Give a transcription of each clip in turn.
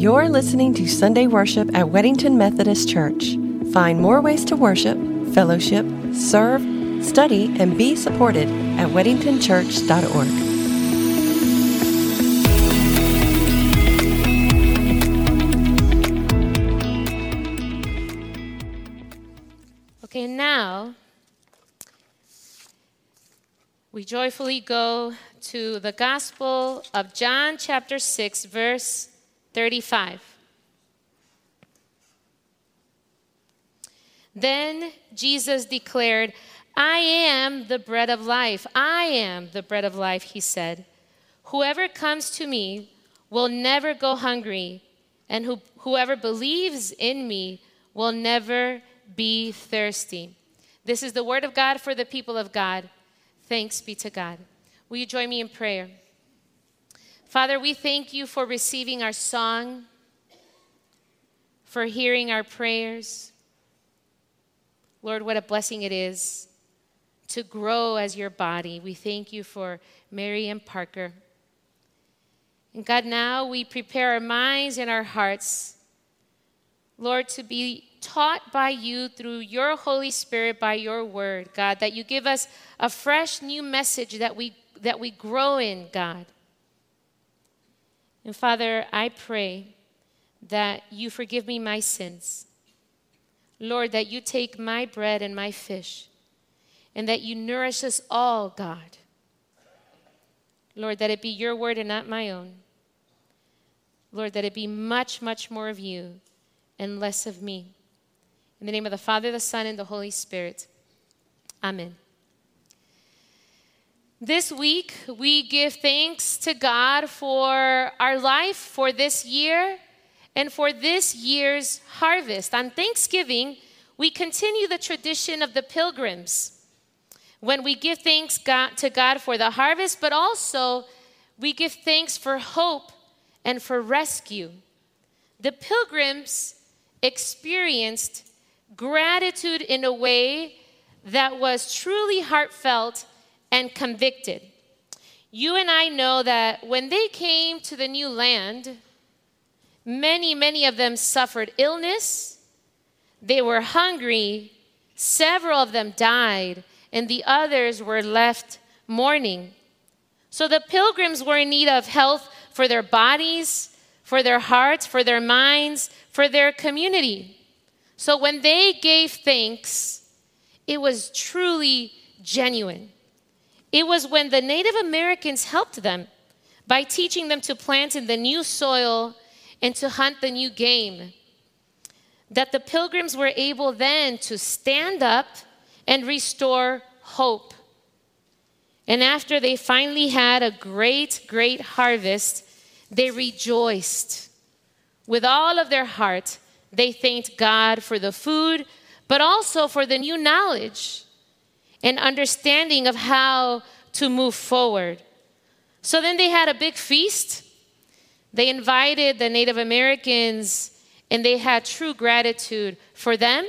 You're listening to Sunday worship at Weddington Methodist Church. Find more ways to worship, fellowship, serve, study, and be supported at weddingtonchurch.org. Okay, now we joyfully go to the Gospel of John, chapter 6, verse 35. Then Jesus declared, I am the bread of life. I am the bread of life, he said. Whoever comes to me will never go hungry, and who, whoever believes in me will never be thirsty. This is the word of God for the people of God. Thanks be to God. Will you join me in prayer? Father, we thank you for receiving our song, for hearing our prayers. Lord, what a blessing it is to grow as your body. We thank you for Mary and Parker. And God, now we prepare our minds and our hearts, Lord, to be taught by you through your Holy Spirit, by your word, God, that you give us a fresh new message that we, that we grow in, God. And Father, I pray that you forgive me my sins. Lord, that you take my bread and my fish, and that you nourish us all, God. Lord, that it be your word and not my own. Lord, that it be much, much more of you and less of me. In the name of the Father, the Son, and the Holy Spirit. Amen. This week, we give thanks to God for our life, for this year, and for this year's harvest. On Thanksgiving, we continue the tradition of the pilgrims when we give thanks God, to God for the harvest, but also we give thanks for hope and for rescue. The pilgrims experienced gratitude in a way that was truly heartfelt and convicted. You and I know that when they came to the new land, many, many of them suffered illness, they were hungry, several of them died, and the others were left mourning. So the pilgrims were in need of health for their bodies, for their hearts, for their minds, for their community. So when they gave thanks, it was truly genuine. It was when the Native Americans helped them by teaching them to plant in the new soil and to hunt the new game that the pilgrims were able then to stand up and restore hope. And after they finally had a great, great harvest, they rejoiced with all of their heart they thanked God for the food, but also for the new knowledge and understanding of how to move forward. So then they had a big feast. They invited the Native Americans and they had true gratitude for them,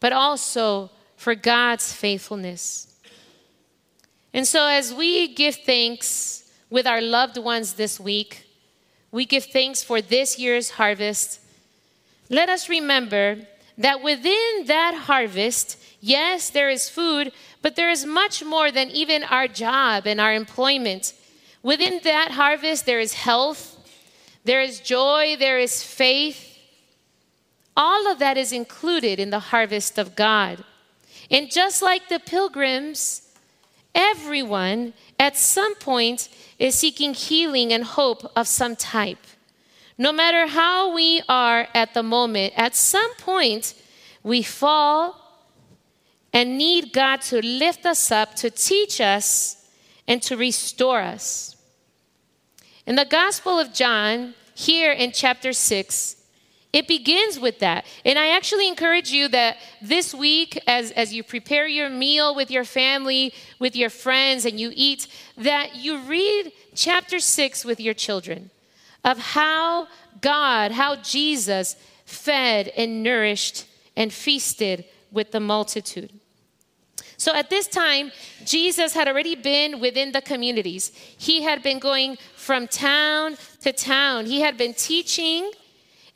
but also for God's faithfulness. And so, as we give thanks with our loved ones this week, we give thanks for this year's harvest let us remember that within that harvest, yes, there is food, but there is much more than even our job and our employment. Within that harvest, there is health, there is joy, there is faith. All of that is included in the harvest of God. And just like the pilgrims, everyone at some point is seeking healing and hope of some type. No matter how we are at the moment, at some point we fall and need God to lift us up, to teach us, and to restore us. In the Gospel of John, here in chapter 6, it begins with that. And I actually encourage you that this week, as, as you prepare your meal with your family, with your friends, and you eat, that you read chapter 6 with your children of how God, how Jesus fed and nourished and feasted with the multitude. So at this time, Jesus had already been within the communities. He had been going from town to town. He had been teaching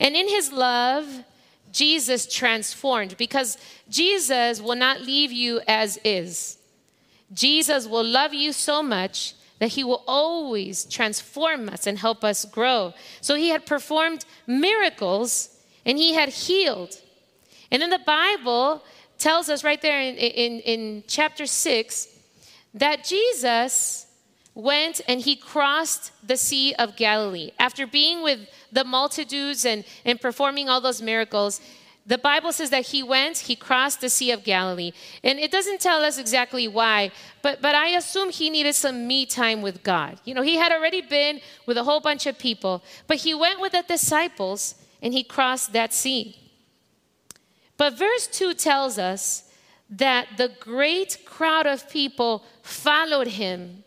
And in his love, Jesus transformed because Jesus will not leave you as is. Jesus will love you so much that he will always transform us and help us grow. So he had performed miracles and he had healed. And in the Bible tells us right there in, in, in chapter 6 that Jesus went and he crossed the Sea of Galilee. After being with the multitudes and, and performing all those miracles, the Bible says that he went, he crossed the Sea of Galilee. And it doesn't tell us exactly why, but, but I assume he needed some me time with God. You know, he had already been with a whole bunch of people, but he went with the disciples and he crossed that sea. But verse 2 tells us that the great crowd of people followed him.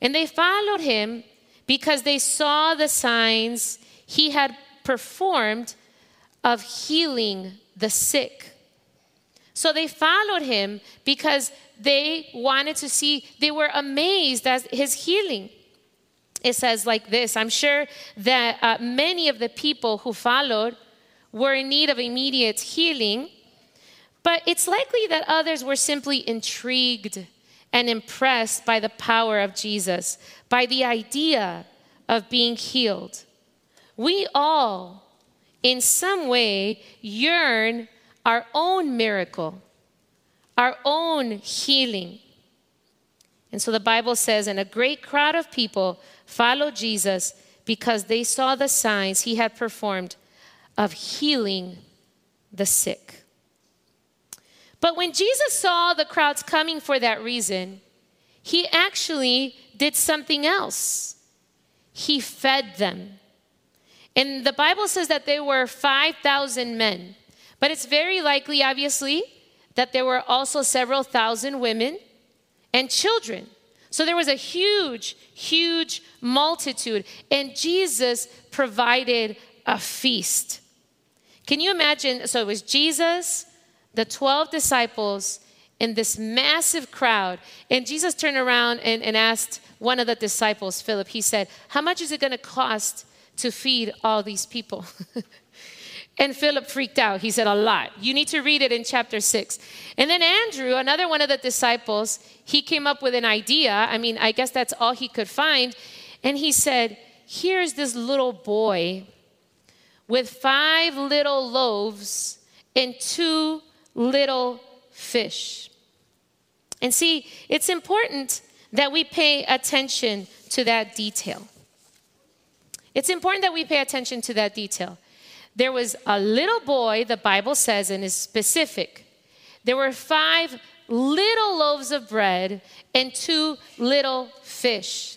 And they followed him because they saw the signs he had performed of healing the sick. So they followed him because they wanted to see, they were amazed at his healing. It says like this I'm sure that uh, many of the people who followed were in need of immediate healing, but it's likely that others were simply intrigued and impressed by the power of Jesus, by the idea of being healed. We all in some way yearn our own miracle, our own healing. And so the Bible says, and a great crowd of people followed Jesus because they saw the signs he had performed of healing the sick. But when Jesus saw the crowds coming for that reason, he actually did something else. He fed them. And the Bible says that there were 5,000 men. But it's very likely, obviously, that there were also several thousand women and children. So there was a huge, huge multitude. And Jesus provided a feast. Can you imagine? So it was Jesus, the 12 disciples, and this massive crowd. And Jesus turned around and, and asked one of the disciples, Philip, he said, How much is it going to cost to feed all these people? and Philip freaked out. He said, A lot. You need to read it in chapter six. And then Andrew, another one of the disciples, he came up with an idea. I mean, I guess that's all he could find. And he said, Here's this little boy with five little loaves and two little fish. And see, it's important that we pay attention to that detail. It's important that we pay attention to that detail. There was a little boy, the Bible says, and is specific. There were five little loaves of bread and two little fish.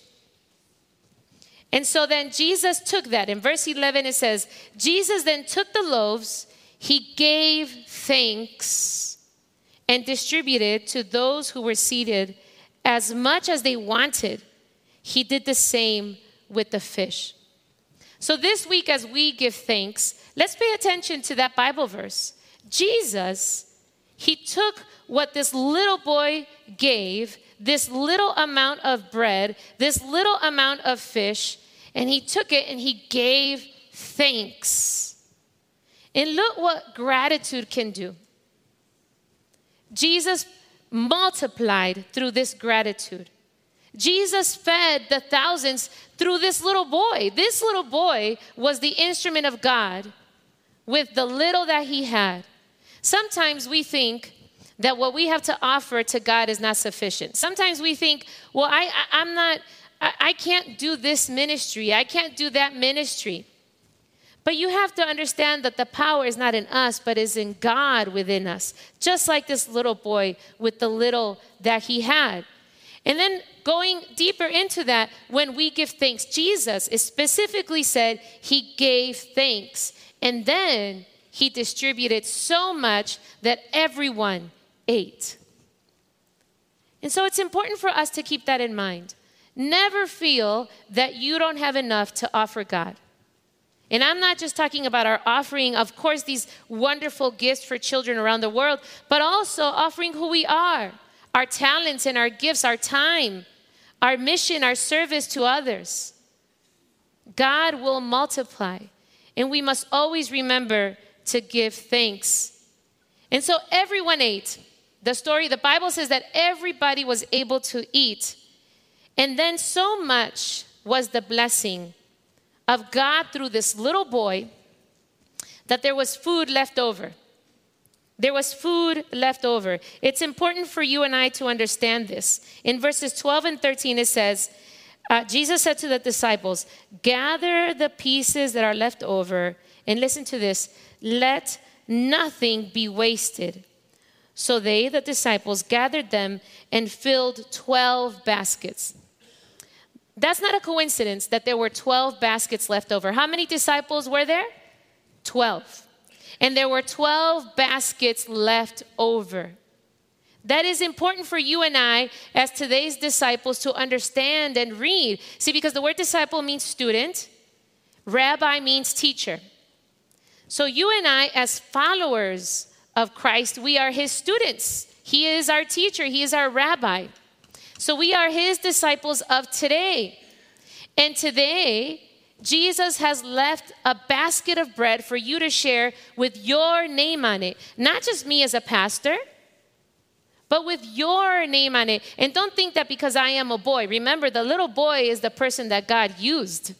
And so then Jesus took that. In verse 11, it says, Jesus then took the loaves, he gave thanks, and distributed to those who were seated as much as they wanted. He did the same with the fish. So, this week, as we give thanks, let's pay attention to that Bible verse. Jesus, he took what this little boy gave, this little amount of bread, this little amount of fish, and he took it and he gave thanks. And look what gratitude can do. Jesus multiplied through this gratitude. Jesus fed the thousands through this little boy. This little boy was the instrument of God with the little that he had. Sometimes we think that what we have to offer to God is not sufficient. Sometimes we think, well, I, I, am not, I, I can't do this ministry, I can't do that ministry. But you have to understand that the power is not in us, but is in God within us. Just like this little boy with the little that he had. And then going deeper into that, when we give thanks, Jesus is specifically said he gave thanks. And then he distributed so much that everyone ate. And so it's important for us to keep that in mind. Never feel that you don't have enough to offer God. And I'm not just talking about our offering, of course, these wonderful gifts for children around the world, but also offering who we are our talents and our gifts, our time, our mission, our service to others. God will multiply. And we must always remember to give thanks. And so everyone ate. The story, the Bible says that everybody was able to eat. And then so much was the blessing of God through this little boy that there was food left over. There was food left over. It's important for you and I to understand this. In verses 12 and 13, it says, uh, Jesus said to the disciples, Gather the pieces that are left over, and listen to this let nothing be wasted. So they, the disciples, gathered them and filled 12 baskets. That's not a coincidence that there were 12 baskets left over. How many disciples were there? 12 and there were 12 baskets left over. That is important for you and I, as today's disciples, to understand and read. See, because the word disciple means student, rabbi means teacher. So, you and I, as followers of Christ, we are his students. He is our teacher, he is our rabbi. So, we are his disciples of today. And today, Jesus has left a basket of bread for you to share with your name on it. Not just me as a pastor, but with your name on it. And don't think that because I am a boy. Remember, the little boy is the person that God used.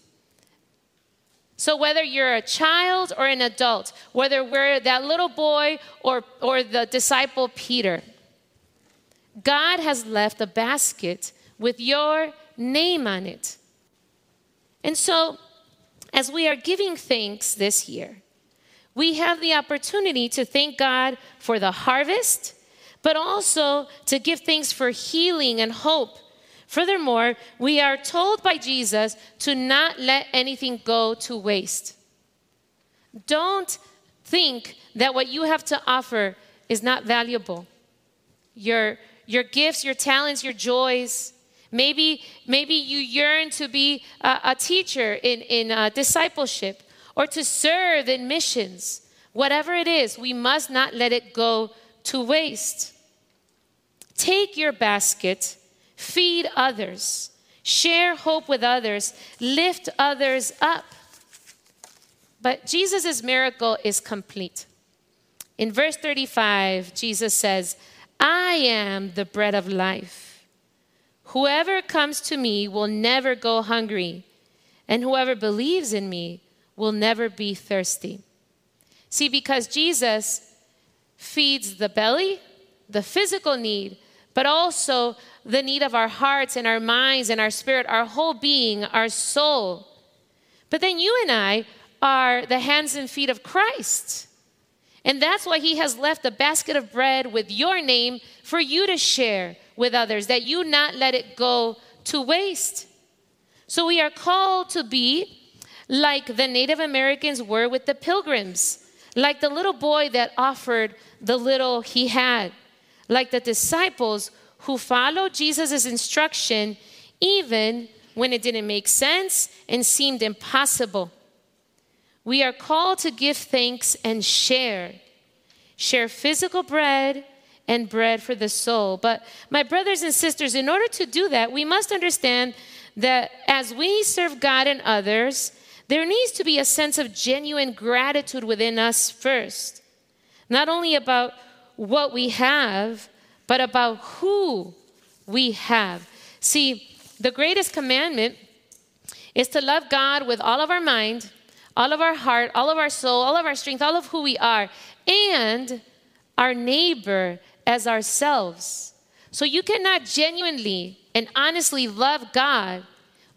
So whether you're a child or an adult, whether we're that little boy or, or the disciple Peter, God has left a basket with your name on it. And so as we are giving thanks this year, we have the opportunity to thank God for the harvest, but also to give thanks for healing and hope. Furthermore, we are told by Jesus to not let anything go to waste. Don't think that what you have to offer is not valuable. Your, your gifts, your talents, your joys, Maybe, maybe you yearn to be a, a teacher in, in uh, discipleship or to serve in missions. Whatever it is, we must not let it go to waste. Take your basket, feed others, share hope with others, lift others up. But Jesus' miracle is complete. In verse 35, Jesus says, I am the bread of life. Whoever comes to me will never go hungry, and whoever believes in me will never be thirsty. See, because Jesus feeds the belly, the physical need, but also the need of our hearts and our minds and our spirit, our whole being, our soul. But then you and I are the hands and feet of Christ. And that's why he has left a basket of bread with your name for you to share with others, that you not let it go to waste. So we are called to be like the Native Americans were with the pilgrims, like the little boy that offered the little he had, like the disciples who followed Jesus' instruction even when it didn't make sense and seemed impossible. We are called to give thanks and share. Share physical bread and bread for the soul. But, my brothers and sisters, in order to do that, we must understand that as we serve God and others, there needs to be a sense of genuine gratitude within us first. Not only about what we have, but about who we have. See, the greatest commandment is to love God with all of our mind, all of our heart, all of our soul, all of our strength, all of who we are, and our neighbor as ourselves. So you cannot genuinely and honestly love God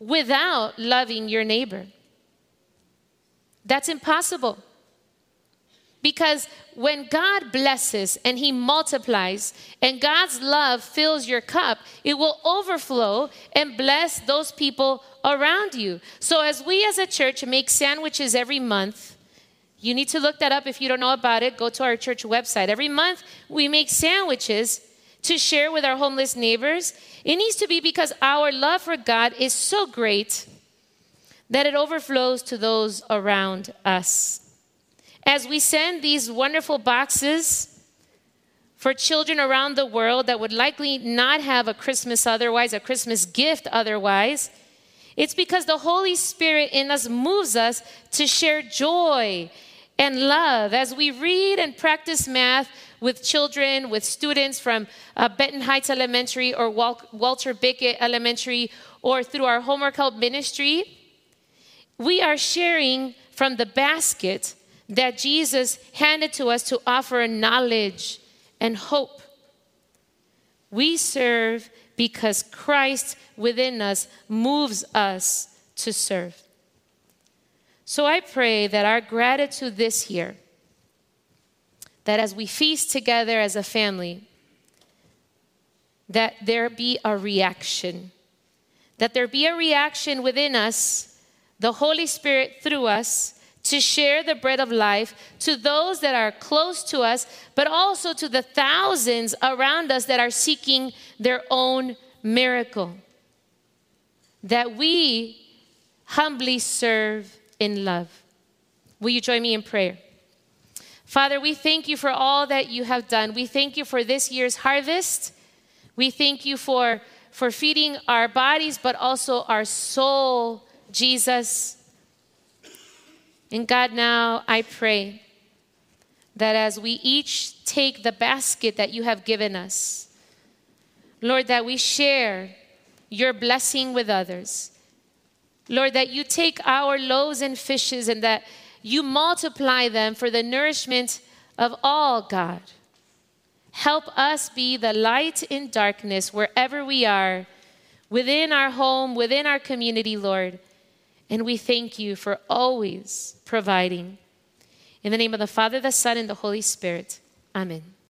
without loving your neighbor. That's impossible. Because when God blesses and He multiplies and God's love fills your cup, it will overflow and bless those people around you. So, as we as a church make sandwiches every month, you need to look that up if you don't know about it. Go to our church website. Every month, we make sandwiches to share with our homeless neighbors. It needs to be because our love for God is so great that it overflows to those around us. As we send these wonderful boxes for children around the world that would likely not have a Christmas otherwise, a Christmas gift otherwise, It's because the Holy Spirit in us moves us to share joy and love as we read and practice math with children, with students from uh, Benton Heights Elementary or Wal- Walter Bickett Elementary, or through our homework help ministry. We are sharing from the basket that Jesus handed to us to offer knowledge and hope. We serve because Christ within us moves us to serve. So I pray that our gratitude this year, that as we feast together as a family, that there be a reaction, that there be a reaction within us, the Holy Spirit through us, to share the bread of life to those that are close to us, but also to the thousands around us that are seeking their own miracle. That we humbly serve in love. Will you join me in prayer? Father, we thank you for all that you have done. We thank you for this year's harvest. We thank you for, for feeding our bodies, but also our soul, Jesus. And God, now I pray that as we each take the basket that you have given us, Lord, that we share your blessing with others. Lord, that you take our loaves and fishes and that you multiply them for the nourishment of all, God. Help us be the light in darkness wherever we are, within our home, within our community, Lord. And we thank you for always providing. In the name of the Father, the Son, and the Holy Spirit. Amen.